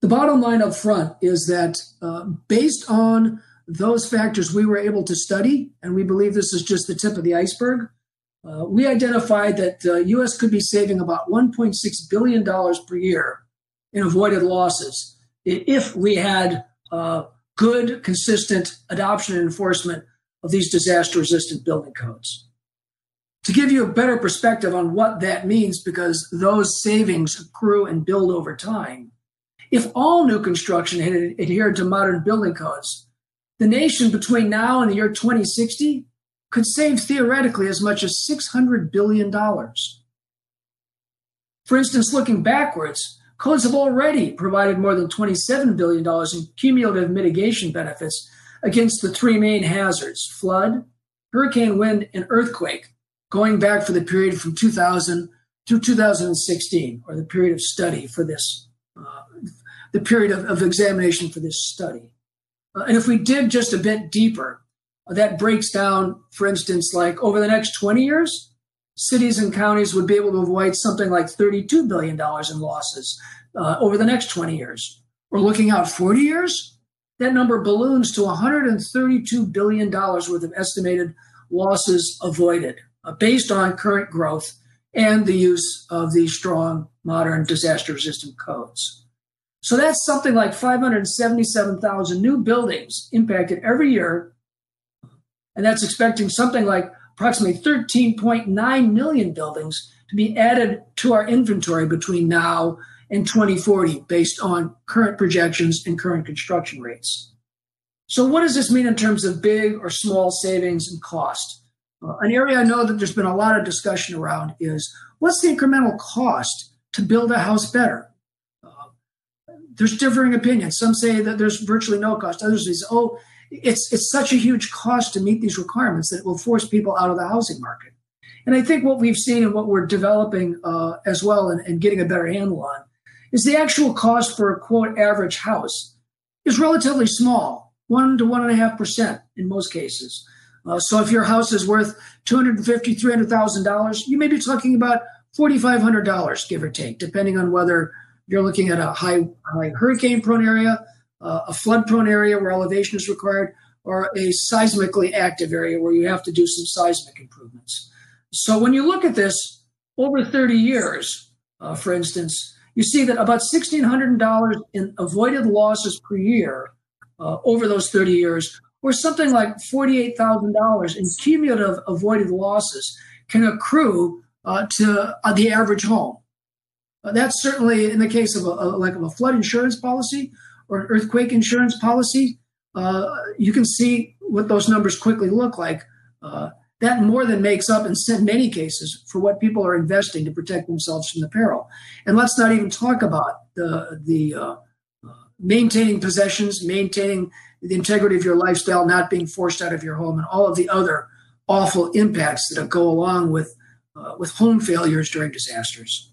The bottom line up front is that uh, based on those factors we were able to study, and we believe this is just the tip of the iceberg, uh, we identified that the U.S. could be saving about $1.6 billion per year in avoided losses if we had uh, good, consistent adoption and enforcement of these disaster resistant building codes. To give you a better perspective on what that means, because those savings accrue and build over time, if all new construction had adhered to modern building codes, the nation between now and the year 2060 could save theoretically as much as $600 billion. For instance, looking backwards, codes have already provided more than $27 billion in cumulative mitigation benefits against the three main hazards flood, hurricane wind, and earthquake, going back for the period from 2000 through 2016, or the period of study for this, uh, the period of, of, examination for this study. Uh, and if we dig just a bit deeper, uh, that breaks down, for instance, like over the next 20 years, cities and counties would be able to avoid something like $32 billion in losses uh, over the next 20 years. We're looking out 40 years, that number balloons to $132 billion worth of estimated losses avoided uh, based on current growth and the use of these strong modern disaster resistant codes. So that's something like 577,000 new buildings impacted every year. And that's expecting something like approximately 13.9 million buildings to be added to our inventory between now and 2040 based on current projections and current construction rates. So, what does this mean in terms of big or small savings and cost? Uh, an area I know that there's been a lot of discussion around is what's the incremental cost to build a house better? There's differing opinions. Some say that there's virtually no cost. Others say, oh, it's it's such a huge cost to meet these requirements that it will force people out of the housing market. And I think what we've seen and what we're developing uh, as well and, and getting a better handle on is the actual cost for a quote average house is relatively small, one to one and a half percent in most cases. Uh, so if your house is worth two hundred and fifty, three hundred thousand dollars, you may be talking about forty five hundred dollars, give or take, depending on whether you're looking at a high, high hurricane prone area, uh, a flood prone area where elevation is required, or a seismically active area where you have to do some seismic improvements. So when you look at this over 30 years, uh, for instance, you see that about $1,600 in avoided losses per year uh, over those 30 years, or something like $48,000 in cumulative avoided losses, can accrue uh, to uh, the average home. Uh, that's certainly in the case of a, a, like of a flood insurance policy or an earthquake insurance policy. Uh, you can see what those numbers quickly look like. Uh, that more than makes up in many cases for what people are investing to protect themselves from the peril. And let's not even talk about the the uh, maintaining possessions, maintaining the integrity of your lifestyle, not being forced out of your home, and all of the other awful impacts that go along with uh, with home failures during disasters.